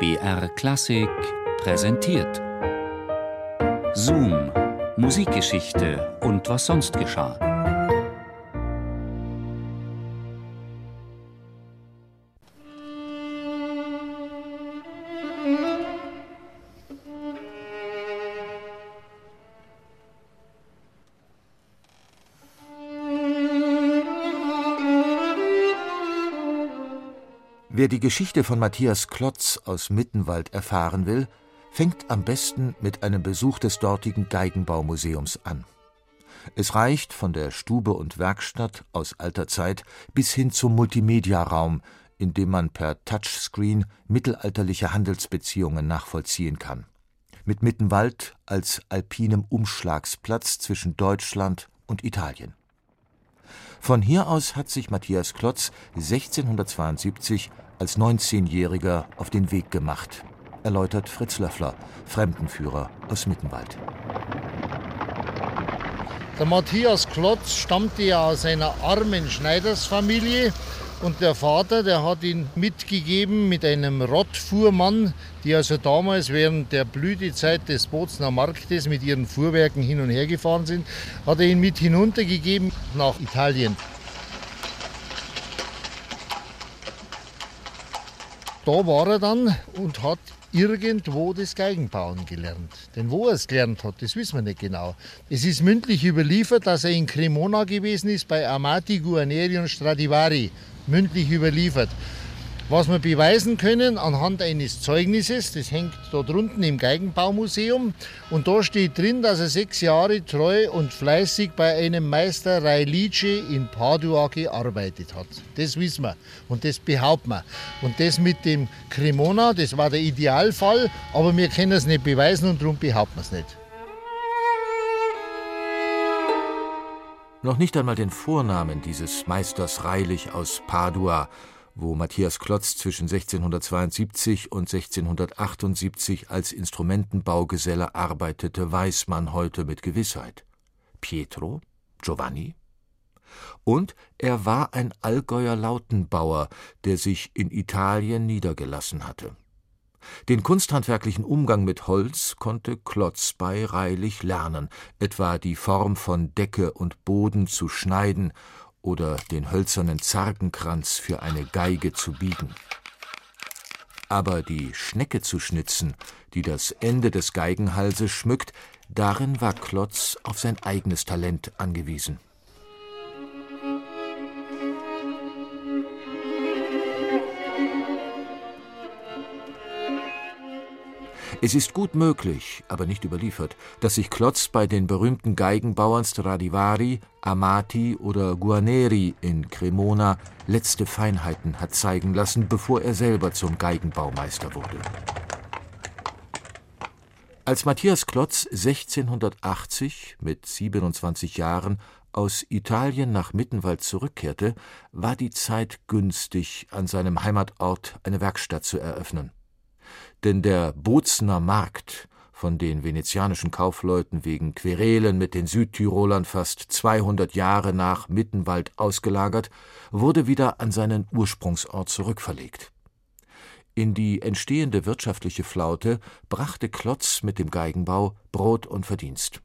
BR Klassik präsentiert. Zoom, Musikgeschichte und was sonst geschah. Wer die Geschichte von Matthias Klotz aus Mittenwald erfahren will, fängt am besten mit einem Besuch des dortigen Geigenbaumuseums an. Es reicht von der Stube und Werkstatt aus alter Zeit bis hin zum Multimediaraum, in dem man per Touchscreen mittelalterliche Handelsbeziehungen nachvollziehen kann. Mit Mittenwald als alpinem Umschlagsplatz zwischen Deutschland und Italien. Von hier aus hat sich Matthias Klotz 1672 als 19-Jähriger auf den Weg gemacht, erläutert Fritz Löffler, Fremdenführer aus Mittenwald. Der Matthias Klotz stammte ja aus einer armen Schneidersfamilie und der Vater, der hat ihn mitgegeben mit einem Rottfuhrmann, die also damals während der Blütezeit des Bozner Marktes mit ihren Fuhrwerken hin und her gefahren sind, hat er ihn mit hinuntergegeben nach Italien. Da war er dann und hat irgendwo das Geigenbauen gelernt. Denn wo er es gelernt hat, das wissen wir nicht genau. Es ist mündlich überliefert, dass er in Cremona gewesen ist bei Amati, Guarneri und Stradivari. Mündlich überliefert. Was wir beweisen können anhand eines Zeugnisses, das hängt da drunten im Geigenbaumuseum und da steht drin, dass er sechs Jahre treu und fleißig bei einem Meister Railice in Padua gearbeitet hat. Das wissen wir und das behaupten wir. Und das mit dem Cremona, das war der Idealfall, aber wir können es nicht beweisen und darum behaupten wir es nicht. Noch nicht einmal den Vornamen dieses Meisters Reilich aus Padua wo Matthias Klotz zwischen 1672 und 1678 als Instrumentenbaugeselle arbeitete, weiß man heute mit Gewissheit. Pietro? Giovanni? Und er war ein Allgäuer Lautenbauer, der sich in Italien niedergelassen hatte. Den kunsthandwerklichen Umgang mit Holz konnte Klotz bei Reilich lernen, etwa die Form von Decke und Boden zu schneiden oder den hölzernen Zargenkranz für eine Geige zu biegen. Aber die Schnecke zu schnitzen, die das Ende des Geigenhalses schmückt, darin war Klotz auf sein eigenes Talent angewiesen. Es ist gut möglich, aber nicht überliefert, dass sich Klotz bei den berühmten Geigenbauern Stradivari, Amati oder Guarneri in Cremona letzte Feinheiten hat zeigen lassen, bevor er selber zum Geigenbaumeister wurde. Als Matthias Klotz 1680 mit 27 Jahren aus Italien nach Mittenwald zurückkehrte, war die Zeit günstig, an seinem Heimatort eine Werkstatt zu eröffnen denn der Bozner Markt, von den venezianischen Kaufleuten wegen Querelen mit den Südtirolern fast 200 Jahre nach Mittenwald ausgelagert, wurde wieder an seinen Ursprungsort zurückverlegt. In die entstehende wirtschaftliche Flaute brachte Klotz mit dem Geigenbau Brot und Verdienst.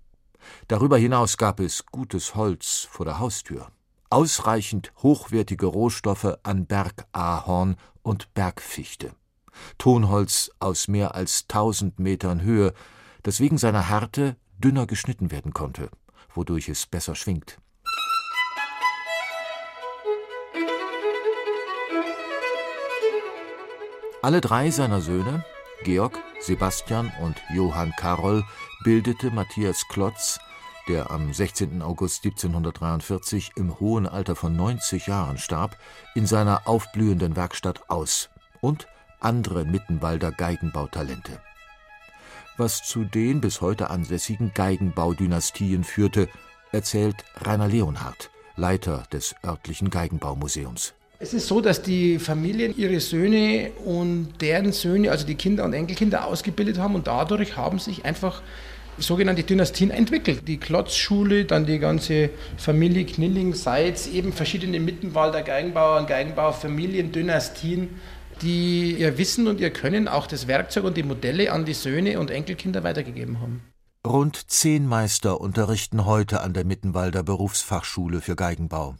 Darüber hinaus gab es gutes Holz vor der Haustür, ausreichend hochwertige Rohstoffe an Bergahorn und Bergfichte. Tonholz aus mehr als tausend Metern Höhe, das wegen seiner Härte dünner geschnitten werden konnte, wodurch es besser schwingt. Alle drei seiner Söhne, Georg, Sebastian und Johann Karol, bildete Matthias Klotz, der am 16. August 1743 im hohen Alter von 90 Jahren starb, in seiner aufblühenden Werkstatt aus und andere Mittenwalder Geigenbautalente. Was zu den bis heute ansässigen Geigenbaudynastien führte, erzählt Rainer Leonhardt, Leiter des örtlichen Geigenbaumuseums. Es ist so, dass die Familien ihre Söhne und deren Söhne, also die Kinder und Enkelkinder, ausgebildet haben und dadurch haben sich einfach sogenannte Dynastien entwickelt. Die Klotzschule, dann die ganze Familie Knilling, Seitz, eben verschiedene Mittenwalder Geigenbauer und Geigenbauerfamilien, Dynastien die ihr Wissen und ihr Können, auch das Werkzeug und die Modelle an die Söhne und Enkelkinder weitergegeben haben. Rund zehn Meister unterrichten heute an der Mittenwalder Berufsfachschule für Geigenbau.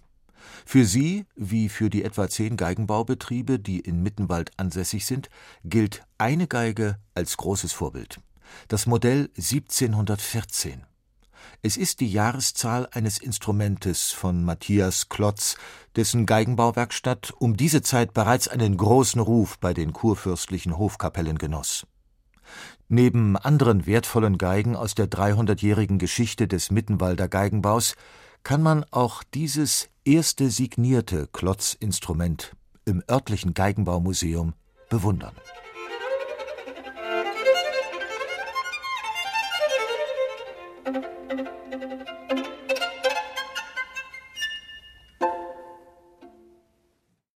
Für sie, wie für die etwa zehn Geigenbaubetriebe, die in Mittenwald ansässig sind, gilt eine Geige als großes Vorbild. Das Modell 1714. Es ist die Jahreszahl eines Instrumentes von Matthias Klotz, dessen Geigenbauwerkstatt um diese Zeit bereits einen großen Ruf bei den kurfürstlichen Hofkapellen genoss. Neben anderen wertvollen Geigen aus der 300-jährigen Geschichte des Mittenwalder Geigenbaus kann man auch dieses erste signierte Klotzinstrument im örtlichen Geigenbaumuseum bewundern.